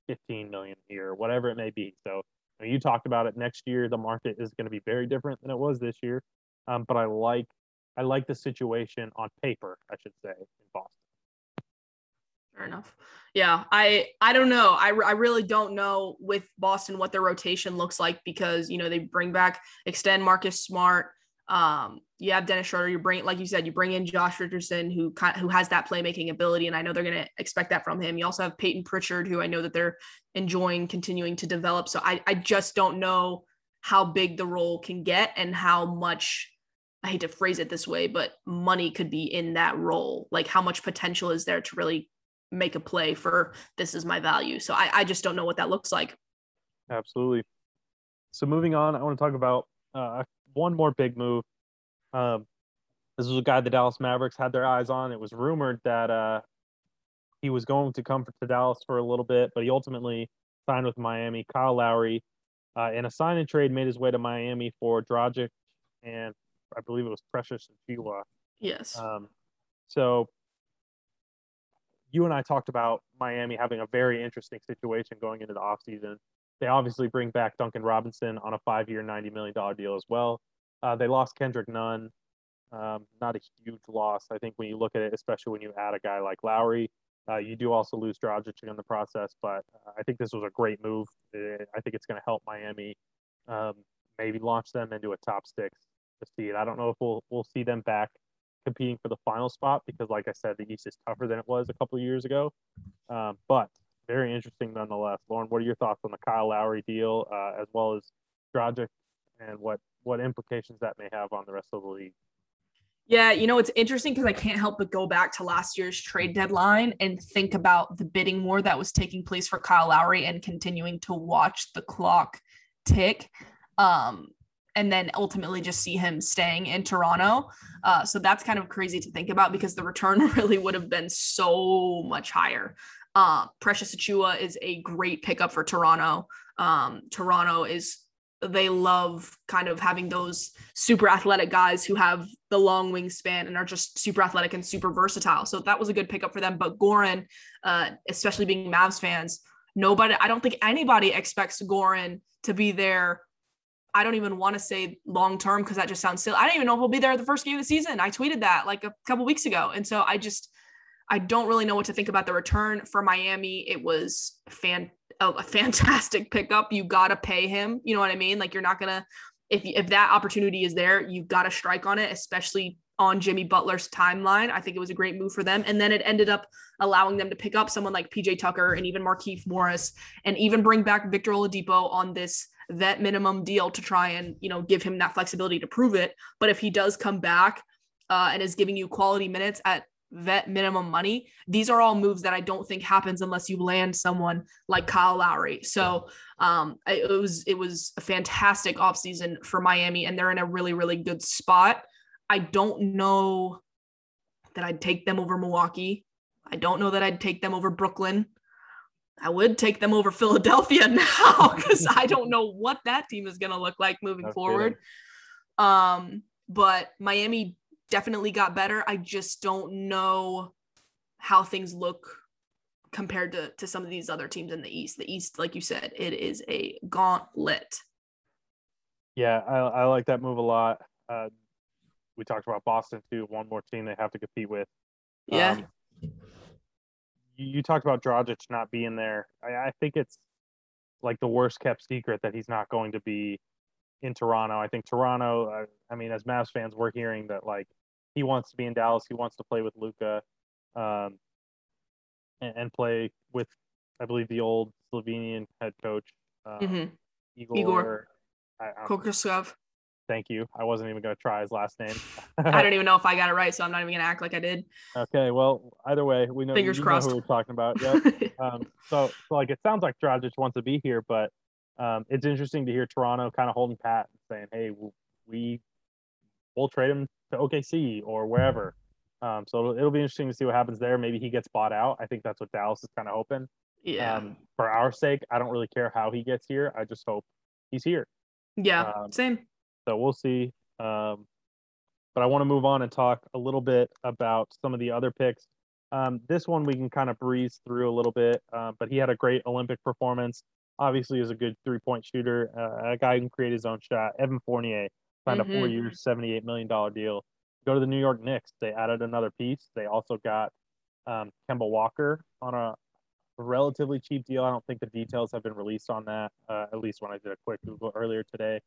15 million year, whatever it may be. So you, know, you talked about it. Next year, the market is going to be very different than it was this year. Um, but I like I like the situation on paper, I should say, in Boston. Fair enough. Yeah, I I don't know. I, I really don't know with Boston what their rotation looks like because you know they bring back extend Marcus Smart. Um, you have Dennis Schroeder. You bring like you said, you bring in Josh Richardson who kind who has that playmaking ability, and I know they're going to expect that from him. You also have Payton Pritchard, who I know that they're enjoying continuing to develop. So I I just don't know how big the role can get and how much I hate to phrase it this way, but money could be in that role. Like how much potential is there to really make a play for this is my value. So I, I just don't know what that looks like. Absolutely. So moving on, I want to talk about uh, one more big move. Um, this was a guy the Dallas Mavericks had their eyes on. It was rumored that uh, he was going to come to Dallas for a little bit, but he ultimately signed with Miami. Kyle Lowry, uh, in a sign and trade, made his way to Miami for Dragic and I believe it was Precious and Chiwa. Yes. Um, so you and I talked about Miami having a very interesting situation going into the offseason. They obviously bring back Duncan Robinson on a five-year, $90 million deal as well. Uh, they lost Kendrick Nunn. Um, not a huge loss, I think, when you look at it, especially when you add a guy like Lowry. Uh, you do also lose Dragic in the process, but uh, I think this was a great move. Uh, I think it's going to help Miami um, maybe launch them into a top six to see it. I don't know if we'll we'll see them back competing for the final spot because, like I said, the East is tougher than it was a couple of years ago. Um, but very interesting nonetheless. Lauren, what are your thoughts on the Kyle Lowry deal, uh, as well as Dragic, and what what implications that may have on the rest of the league? Yeah, you know, it's interesting because I can't help but go back to last year's trade deadline and think about the bidding war that was taking place for Kyle Lowry and continuing to watch the clock tick. Um, and then ultimately just see him staying in Toronto. Uh, so that's kind of crazy to think about because the return really would have been so much higher. Uh, Precious Achiuwa is a great pickup for Toronto. Um, Toronto is they love kind of having those super athletic guys who have the long wingspan and are just super athletic and super versatile. So that was a good pickup for them. But Goran, uh, especially being Mavs fans, nobody, I don't think anybody expects Goran to be there I don't even want to say long term because that just sounds silly. I don't even know if he'll be there the first game of the season. I tweeted that like a couple weeks ago. And so I just I don't really know what to think about the return for Miami. It was fan a fantastic pickup. You got to pay him. You know what I mean? Like you're not going to if if that opportunity is there, you've got to strike on it, especially on Jimmy Butler's timeline. I think it was a great move for them. And then it ended up allowing them to pick up someone like PJ Tucker and even Markieff Morris and even bring back Victor Oladipo on this vet minimum deal to try and, you know, give him that flexibility to prove it. But if he does come back uh, and is giving you quality minutes at vet minimum money, these are all moves that I don't think happens unless you land someone like Kyle Lowry. So um, it was it was a fantastic offseason for Miami and they're in a really, really good spot. I don't know that I'd take them over Milwaukee. I don't know that I'd take them over Brooklyn. I would take them over Philadelphia now because I don't know what that team is going to look like moving No forward. Um, but Miami definitely got better. I just don't know how things look compared to, to some of these other teams in the East. The East, like you said, it is a gauntlet. Yeah, I, I like that move a lot. Uh, we talked about Boston too. One more team they have to compete with. Yeah. Um, you, you talked about Dragic not being there. I, I think it's like the worst kept secret that he's not going to be in Toronto. I think Toronto. I, I mean, as Mavs fans, we're hearing that like he wants to be in Dallas. He wants to play with Luka, um, and, and play with, I believe, the old Slovenian head coach um, Mhm. Igor. Igor. I, I, Kokoskov. thank you. I wasn't even going to try his last name. I don't even know if I got it right, so I'm not even gonna act like I did. okay, well, either way, we know. Fingers crossed. Know who we're talking about. Yep. um, so, so like it sounds like Dragic wants to be here, but um, it's interesting to hear Toronto kind of holding pat and saying, "Hey, we we'll trade him to OKC or wherever." Um, so it'll, it'll be interesting to see what happens there. Maybe he gets bought out. I think that's what Dallas is kind of hoping. yeah. Um, for our sake, I don't really care how he gets here. I just hope he's here. yeah. um, Same. So we'll see. Um, but I want to move on and talk a little bit about some of the other picks. Um, this one we can kind of breeze through a little bit, uh, but he had a great Olympic performance. Obviously, is a good three point shooter, uh, a guy who can create his own shot. Evan Fournier signed a Mhm. four year, $78 million deal. Go to the New York Knicks. They added another piece. They also got um, Kemba Walker on a relatively cheap deal. I don't think the details have been released on that, uh, at least when I did a quick Google earlier today.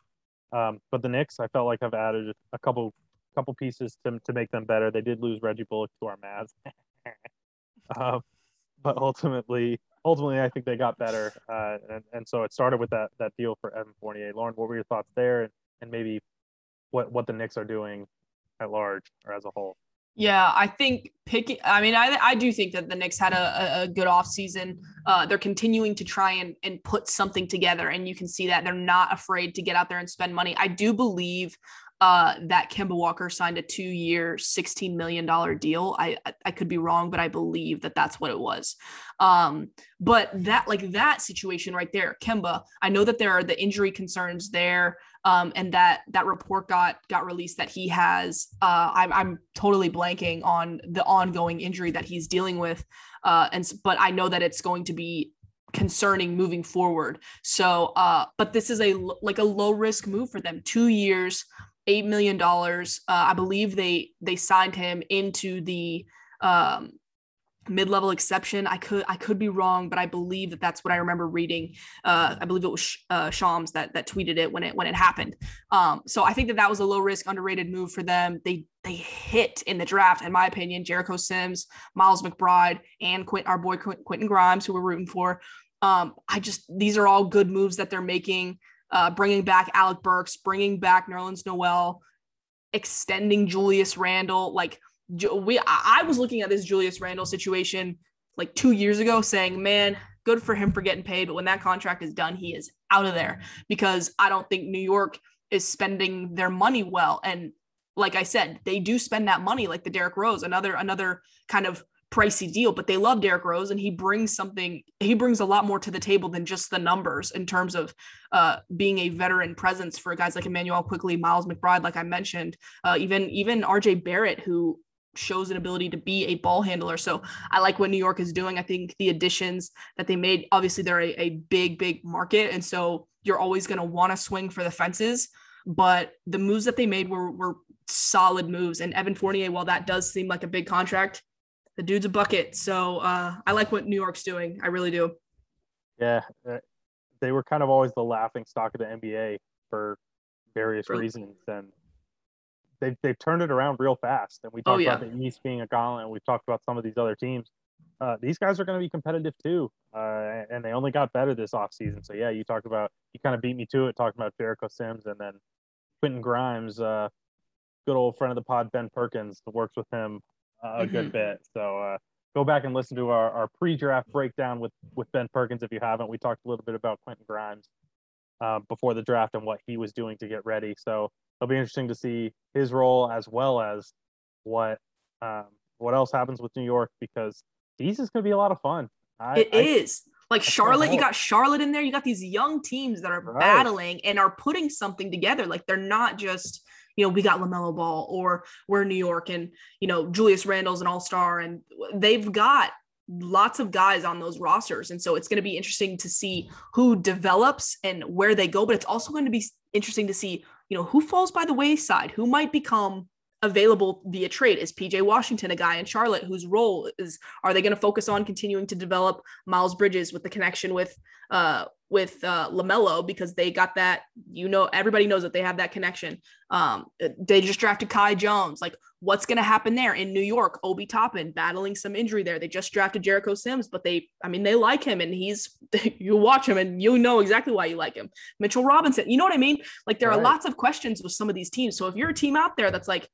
Um, but the Knicks, I felt like I've added a couple couple pieces to, to make them better. They did lose Reggie Bullock to our Mavs, uh, but ultimately, ultimately, I think they got better. Uh, and, and so it started with that that deal for Evan Fournier. Lauren, what were your thoughts there, and, and maybe what what the Knicks are doing at large or as a whole? Yeah, I think picking. I mean, I I do think that the Knicks had a, a, good offseason. Uh, they're continuing to try and and put something together, and you can see that they're not afraid to get out there and spend money. I do believe uh, that Kemba Walker signed a two-year, sixteen million dollar deal. I I- I could be wrong, but I believe that that's what it was. Um, but that like that situation right there, Kemba. I know that there are the injury concerns there um, and that that report got got released that he has. Uh, I'm I'm totally blanking on the ongoing injury that he's dealing with, uh, and but I know that it's going to be concerning moving forward. So, uh, but this is a like a low risk move for them. Two years, eight million dollars. Uh, I believe they they signed him into the um, mid-level exception. I could I could be wrong, but I believe that that's what I remember reading. Uh, I believe it was uh, Shams that that tweeted it when it when it happened. Um, so I think that that was a low risk, underrated move for them. They they hit in the draft, in my opinion. Jericho Sims, Miles McBride, and Quint, our boy Quentin Grimes, who we're rooting for. Um, I just these are all good moves that they're making. Uh, bringing back Alec Burks, bringing back Nerlens Noel, extending Julius Randle, like we I was looking at this Julius Randle situation like two years ago, saying, "Man, good for him for getting paid." But when that contract is done, he is out of there because I don't think New York is spending their money well. And like I said, they do spend that money, like the Derrick Rose, another another kind of pricey deal. But they love Derrick Rose, and he brings something. He brings a lot more to the table than just the numbers in terms of uh, being a veteran presence for guys like Immanuel Quickley, Miles McBride, like I mentioned, uh, even even RJ Barrett, who shows an ability to be a ball handler. So I like what New York is doing. I think the additions that they made, obviously, they're a, a big, big market. And so you're always going to want to swing for the fences. But the moves that they made were, were solid moves. And Evan Fournier, while that does seem like a big contract, the dude's a bucket. So uh, I like what New York's doing. I really do. Yeah, uh, they were kind of always the laughing stock of the NBA for various Really? reasons, and they've they've turned it around real fast. And we talked Oh, yeah. about the East being a gauntlet, and we've talked about some of these other teams. Uh, these guys are going to be competitive too, uh, and they only got better this offseason. So yeah, you talked about you kind of beat me to it, talking about Jericho Sims, and then Quentin Grimes, uh, good old friend of the pod, Ben Perkins, works with him a good Mhm. bit. So uh, go back and listen to our, our pre-draft breakdown with with Ben Perkins if you haven't. We talked a little bit about Quentin Grimes uh, before the draft and what he was doing to get ready. So it'll be interesting to see his role as well as what um, what else happens with New York because these is going to be a lot of fun. I, It is I- Like can't Charlotte, you got Charlotte in there. You got these young teams that are Right. battling and are putting something together. Like they're not just, you know, we got LaMelo Ball or we're New York and, you know, Julius Randle's an all star and they've got lots of guys on those rosters. And so it's going to be interesting to see who develops and where they go. But it's also going to be interesting to see, you know, who falls by the wayside, who might become available via trade. Is PJ Washington a guy in Charlotte whose role is, are they going to focus on continuing to develop Miles Bridges with the connection with uh with uh LaMelo because they got that you know everybody knows that they have that connection. Um they just drafted Kai Jones. Like what's going to happen there in New York? Obi Toppin battling some injury there. They just drafted Jericho Sims, but they I mean they like him and he's you watch him and you know exactly why you like him. Mitchell Robinson, you know what I mean? Like there are lots of questions with some of these teams. So if you're a team out there that's like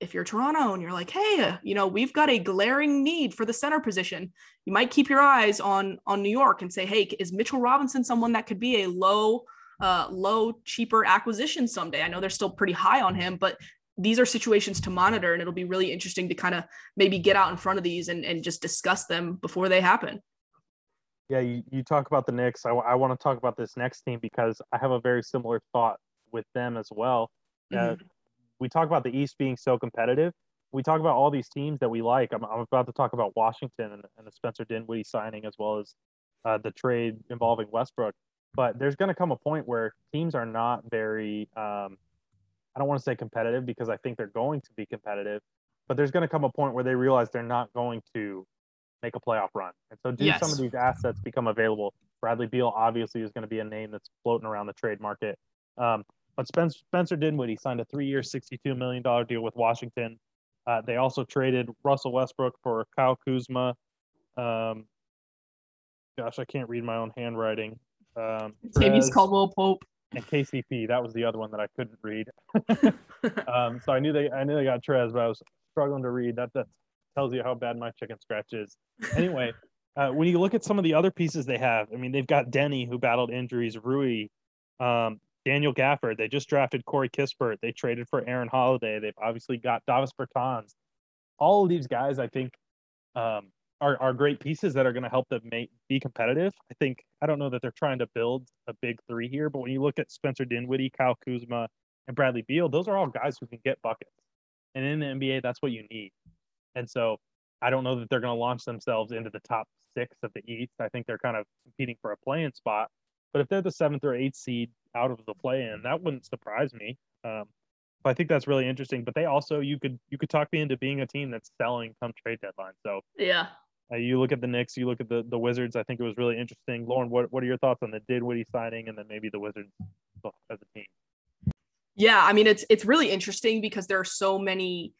if you're Toronto and you're like, hey, uh, you know, we've got a glaring need for the center position, you might keep your eyes on on New York and say, hey, is Mitchell Robinson someone that could be a low, uh, low, cheaper acquisition someday? I know they're still pretty high on him, but these are situations to monitor, and it'll be really interesting to kind of maybe get out in front of these and, and just discuss them before they happen. Yeah, you, you talk about the Knicks. I, want to talk about this next team because I have a very similar thought with them as well. Uh, we talk about the East being so competitive. We talk about all these teams that we like. I'm, I'm about to talk about Washington and, and the Spencer Dinwiddie signing as well as uh, the trade involving Westbrook. But there's going to come a point where teams are not very, um, I don't want to say competitive because I think they're going to be competitive, but there's going to come a point where they realize they're not going to make a playoff run. And so, do Yes. some of these assets become available? Bradley Beal obviously is going to be a name that's floating around the trade market. Um, but Spencer, Spencer Dinwiddie signed a three-year, $62 million deal with Washington. Uh, they also traded Russell Westbrook for Kyle Kuzma. Um, gosh, I can't read my own handwriting. Um, Tavius Caldwell Pope. and KCP. That was the other one that I couldn't read. um, so I knew they, I knew they got Trez, but I was struggling to read. That that tells you how bad my chicken scratch is. Anyway, uh, when you look at some of the other pieces they have, I mean, they've got Deni who battled injuries, Rui, um, Daniel Gafford. They just drafted Corey Kispert. They traded for Aaron Holiday. They've obviously got Davis Bertans. All of these guys, I think, um, are, are great pieces that are going to help them make be competitive. I think I don't know that they're trying to build a big three here, but when you look at Spencer Dinwiddie, Kyle Kuzma, and Bradley Beal, those are all guys who can get buckets. And in the NBA, that's what you need. And so I don't know that they're going to launch themselves into the top six of the East. I think they're kind of competing for a play-in spot. But if they're the seventh or eighth seed out of the play-in, that wouldn't surprise me. Um, but I think that's really interesting. But they also you could you could talk me into being a team that's selling come trade deadline. So yeah. uh, you look at the Knicks, you look at the, the Wizards. I think it was really interesting. Lauren, what, what are your thoughts on the Dinwiddie signing and then maybe the Wizards as a team? Yeah, I mean it's it's really interesting because there are so many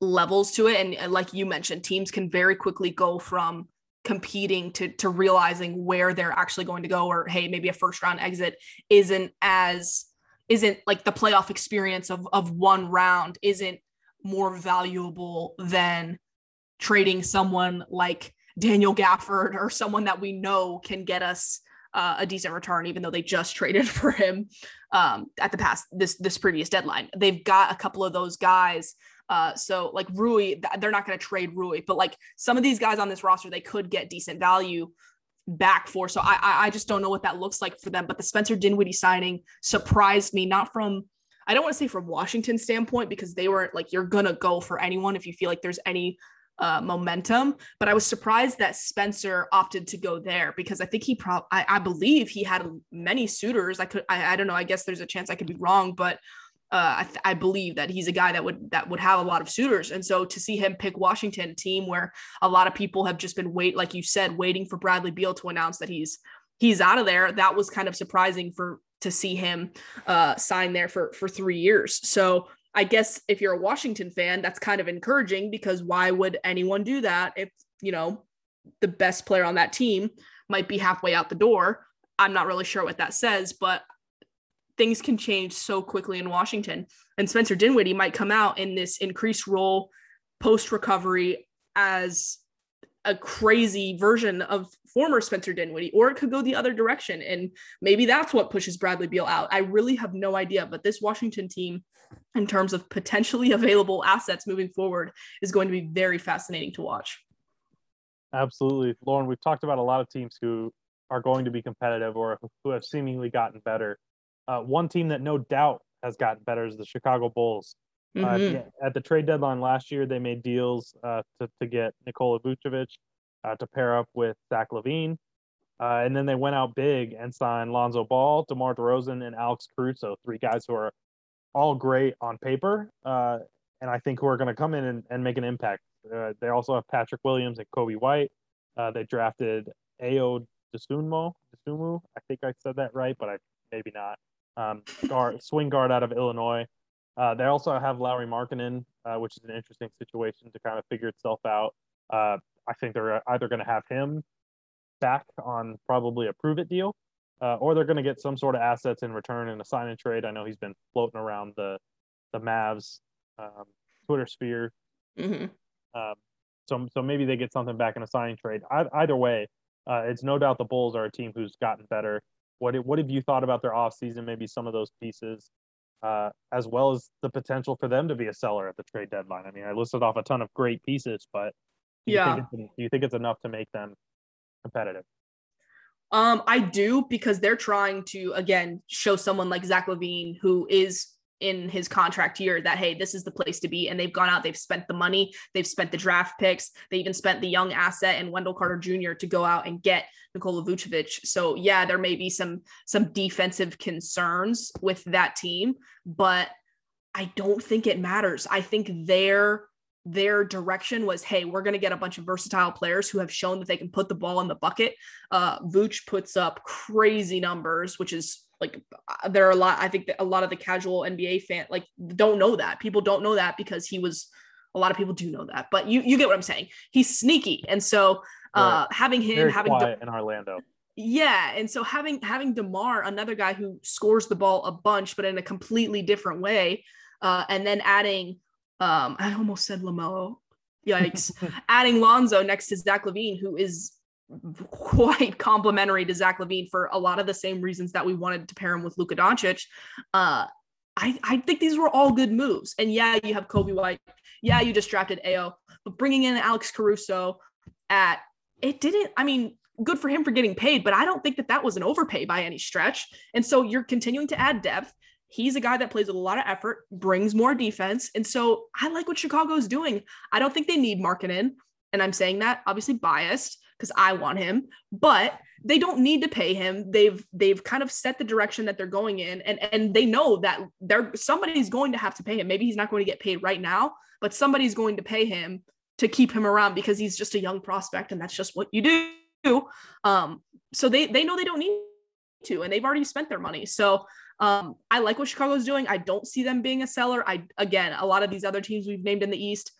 levels to it and, and like you mentioned teams can very quickly go from competing to to realizing where they're actually going to go or hey maybe a first round exit isn't as isn't like the playoff experience of of one round isn't more valuable than trading someone like Daniel Gafford or someone that we know can get us uh, a decent return, even though they just traded for him um, at the past this this previous deadline. They've got a couple of those guys. Uh, so like Rui, they're not going to trade Rui, but like some of these guys on this roster, they could get decent value back for. So I I- just don't know what that looks like for them. But the Spencer Dinwiddie signing surprised me, not from. I don't want to say from Washington standpoint because they weren't like you're gonna go for anyone if you feel like there's any uh, momentum. But I was surprised that Spencer opted to go there because I think he probably, I, I, believe he had many suitors. I could, I, I don't know. I guess there's a chance I could be wrong, but uh, I, th- I, believe that he's a guy that would that would have a lot of suitors, and so to see him pick Washington, team where a lot of people have just been wait, like you said, waiting for Bradley Beal to announce that he's he's out of there. That was kind of surprising for to see him uh, sign there for for three years. So I guess if you're a Washington fan, that's kind of encouraging because why would anyone do that if, you know, the best player on that team might be halfway out the door? I'm not really sure what that says, but things can change so quickly in Washington. And Spencer Dinwiddie might come out in this increased role post recovery as a crazy version of former Spencer Dinwiddie, or it could go the other direction. And maybe that's what pushes Bradley Beal out. I really have no idea. But this Washington team, in terms of potentially available assets moving forward, is going to be very fascinating to watch. Absolutely. Lauren, we've talked about a lot of teams who are going to be competitive or who have seemingly gotten better. Uh, one team that no doubt has gotten better is the Chicago Bulls. Uh, mm-hmm. Uh, at the trade deadline last year, they made deals uh, to, to get Nikola Vucevic uh, to pair up with Zach LaVine. Uh, and then they went out big and signed Lonzo Ball, DeMar DeRozan, and Alex Caruso, three guys who are all great on paper, uh, and I think who are going to come in and, and, make an impact. Uh, they also have Patrick Williams and Coby White. Uh, they drafted Ayo Dosunmu. Dosunmu, I think I said that right, but I maybe not. Um, guard, swing guard out of Illinois. Uh, they also have Lauri Markkanen, which is an interesting situation to kind of figure itself out. I think they're either going to have him back on probably a prove it deal, uh, or they're going to get some sort of assets in return in a sign and trade. I know he's been floating around the the Mavs um, Twitter sphere. Mm-hmm. Um, so so maybe they get something back in a sign trade. I, either way, uh, it's no doubt the Bulls are a team who's gotten better. What what have you thought about their offseason? Maybe some of those pieces, uh, as well as the potential for them to be a seller at the trade deadline. I mean, I listed off a ton of great pieces, but do yeah. You do you think it's enough to make them competitive? Um, I do because they're trying to again show someone like Zach LaVine, who is in his contract year that hey this is the place to be and they've gone out they've spent the money they've spent the draft picks they even spent the young asset and Wendell Carter Jr. to go out and get Nikola Vucevic so yeah there may be some some defensive concerns with that team but I don't think it matters I think they're their direction was, hey, we're going to get a bunch of versatile players who have shown that they can put the ball in the bucket. Uh, puts up crazy numbers, which is like uh, there are a lot. I think that a lot of the casual NBA fan like don't know that. People don't know that because he was. A lot of people do know that, but you you get what I'm saying. He's sneaky, and so uh, right. having him Very having De- in Orlando. Yeah, and so having having DeMar, another guy who scores the ball a bunch, but in a completely different way, uh, and then adding um, I almost said LaMelo. Yikes. Adding Lonzo next to Zach LaVine who is quite complimentary to Zach LaVine for a lot of the same reasons that we wanted to pair him with Luka Doncic. Uh, I, I think these were all good moves. And yeah, you have Coby White. Yeah, you just drafted Ayo, but bringing in Alex Caruso at it didn't. I mean, good for him for getting paid, but I don't think that that was an overpay by any stretch. And so you're continuing to add depth. He's a guy that plays with a lot of effort, brings more defense. And so I like what Chicago is doing. I don't think they need Markkanen. And I'm saying that obviously biased because I want him, but they don't need to pay him. They've they've kind of set the direction that they're going in and and they know that they're somebody's going to have to pay him. Maybe he's not going to get paid right now, but somebody's going to pay him to keep him around because he's just a young prospect and that's just what you do. Um so they they know they don't need to and they've already spent their money. So um, I like what Chicago's doing. I don't see them being a seller. I again, a lot of these other teams we've named in the East,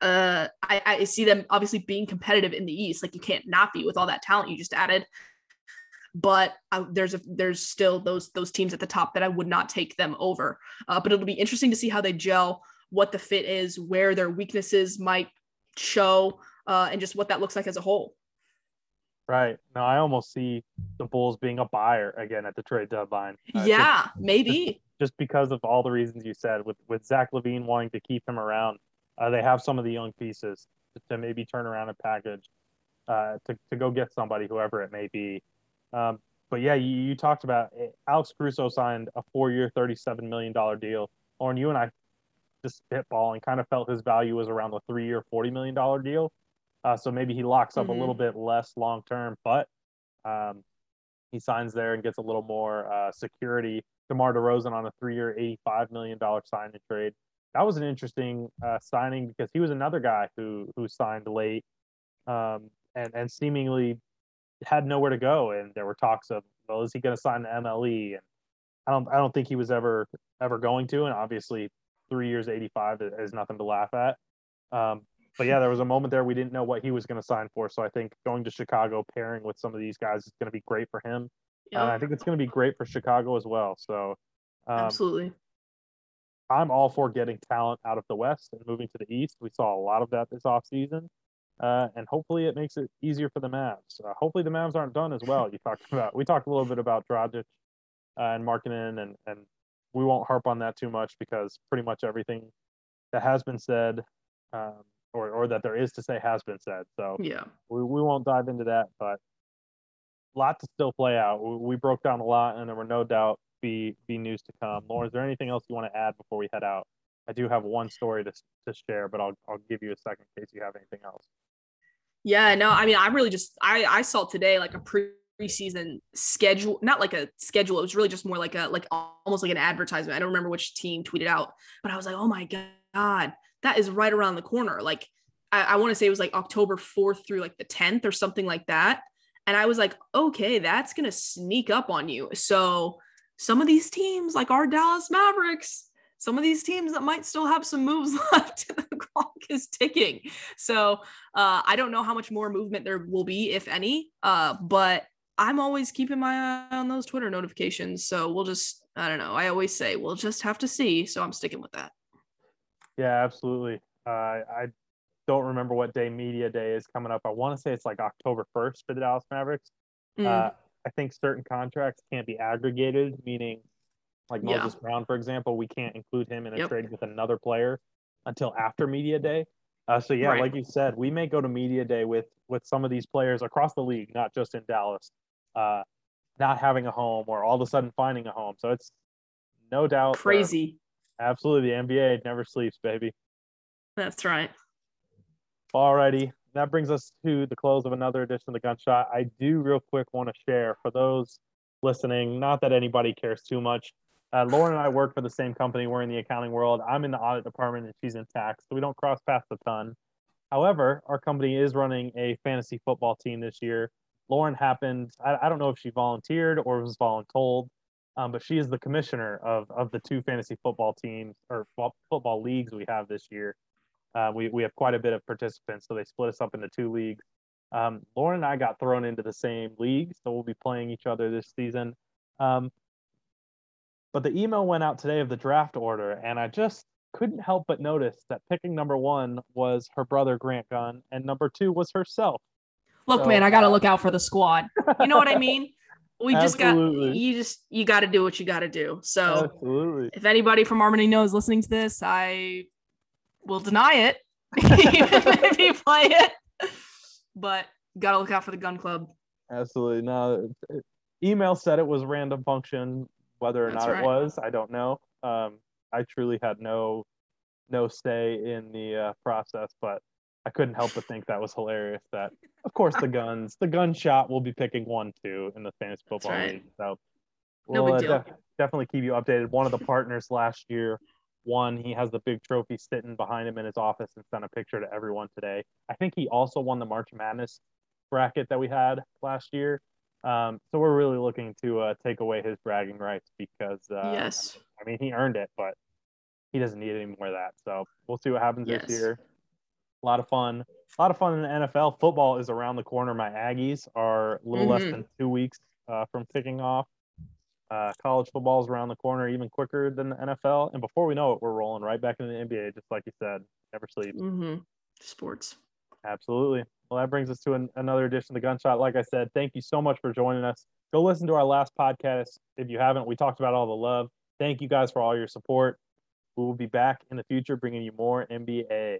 uh, I, I see them obviously being competitive in the East. Like you can't not be with all that talent you just added. But uh, there's a there's still those those teams at the top that I would not take them over. Uh, but it'll be interesting to see how they gel, what the fit is, where their weaknesses might show, uh, and just what that looks like as a whole. Right. Now I almost see the Bulls being a buyer again at the trade deadline. Uh, yeah, just, maybe. Just, just, because of all the reasons you said, with with Zach LaVine wanting to keep him around, uh, they have some of the young pieces to, maybe turn around a package uh, to to go get somebody, whoever it may be. Um, but yeah, you, you talked about it. Alex Caruso signed a four-year, thirty-seven million dollar deal. Lauren, you and I just spitball and kind of felt his value was around the three-year, forty million dollar deal. Uh, so maybe he locks up Mhm. a little bit less long term, but um, he signs there and gets a little more uh, security. DeMar DeRozan on a three-year, eighty-five million dollar sign and trade. That was an interesting uh, signing because he was another guy who who signed late um, and and seemingly had nowhere to go. And there were talks of, well, is he going to sign the MLE? And I don't I don't think he was ever ever going to. And obviously, three years, eighty-five is, is nothing to laugh at. Um, but yeah, there was a moment there we didn't know what he was going to sign for. So I think going to Chicago, pairing with some of these guys, is going to be great for him. And I think it's going to be great for Chicago as well. So um, absolutely. I'm all for getting talent out of the West and moving to the East. We saw a lot of that this offseason. Uh, and hopefully it makes it easier for the Mavs. Uh, hopefully the Mavs aren't done as well. You talked about we talked a little bit about Dragic uh, and Markkanen, and and we won't harp on that too much because pretty much everything that has been said, um, or or that there is to say has been said. So Yeah. we, we won't dive into that, but a lot to still play out. We, we broke down a lot, and there were no doubt be be news to come. Laura, is there anything else you want to add before we head out? I do have one story to to share, but I'll I'll give you a second in case you have anything else. Yeah, no, I mean, I'm really just I I saw today like a pre preseason schedule, not like a schedule. It was really just more like a like almost like an advertisement. I don't remember which team tweeted out, but I was like, oh my god, that is right around the corner. Like I, I want to say it was like October fourth through like the tenth or something like that. And I was like, okay, that's gonna sneak up on you. So some of these teams, like our Dallas Mavericks, some of these teams that might still have some moves left, the clock is ticking. So uh, I don't know how much more movement there will be, if any. Uh, but I'm always keeping my eye on those Twitter notifications. So we'll just, I don't know. I always say we'll just have to see. So I'm sticking with that. Yeah, absolutely. Uh, I don't remember what day media day is coming up. I want to say it's like October 1st for the Dallas Mavericks. Mm, Uh, I think certain contracts can't be aggregated, meaning like Yeah. Moses Brown, for example, we can't include him in a Yep. trade with another player until after media day. Uh, so yeah, Right. like you said, we may go to media day with with some of these players across the league, not just in Dallas, uh, not having a home or all of a sudden finding a home. So it's no doubt uh, crazy. absolutely, the NBA never sleeps, baby. That's right. Alrighty, that brings us to the close of another edition of the Gunshot. I do real quick want to share for those listening, not that anybody cares too much. Uh, Lauren and I work for the same company. We're in the accounting world. I'm in the audit department and she's in tax, so we don't cross paths a ton. However, our company is running a fantasy football team this year. Lauren happened, I, I don't know if she volunteered or was voluntold, um, but she is the commissioner of, of the two fantasy football teams or fo- football leagues we have this year. Uh, we, we have quite a bit of participants, so they split us up into two leagues. Um, Lauren and I got thrown into the same league, so we'll be playing each other this season. Um, but the email went out today of the draft order, and I just couldn't help but notice that picking number one was her brother Grant Gunn, and number two was herself. Look, So, man, I got to uh, look out for the squad. You know what I mean? We just got, you just, you got to do what you got to do. So Absolutely. if anybody from Harmony knows listening to this, I will deny it, if you play it. But got to look out for the gun club. Absolutely. No, email said it was random function. Whether or That's not right. it was, I don't know. Um, I truly had no no say in the uh, process, but I couldn't help but think that was hilarious. That, of course, the guns, the gunshot will be picking one, two in the fantasy football right. league. So No we'll deal. uh, def- definitely keep you updated. One of the partners last year won. He has the big trophy sitting behind him in his office and sent a picture to everyone today. I think he also won the March Madness bracket that we had last year. Um, so we're really looking to uh, take away his bragging rights because uh, yes. I mean he earned it, but he doesn't need any more of that. So we'll see what happens Yes. this year. A lot of fun. A lot of fun in the NFL. Football is around the corner. My Aggies are a little less Mhm. than two weeks uh, from kicking off. Uh, college football is around the corner, even quicker than the NFL. And before we know it, we're rolling right back into the NBA, just like you said. Never sleeps. hmm Sports. Absolutely. Well, that brings us to an, another edition of the Gunshot. Like I said, thank you so much for joining us. Go listen to our last podcast if you haven't. We talked about all the love. Thank you guys for all your support. We will be back in the future bringing you more NBA.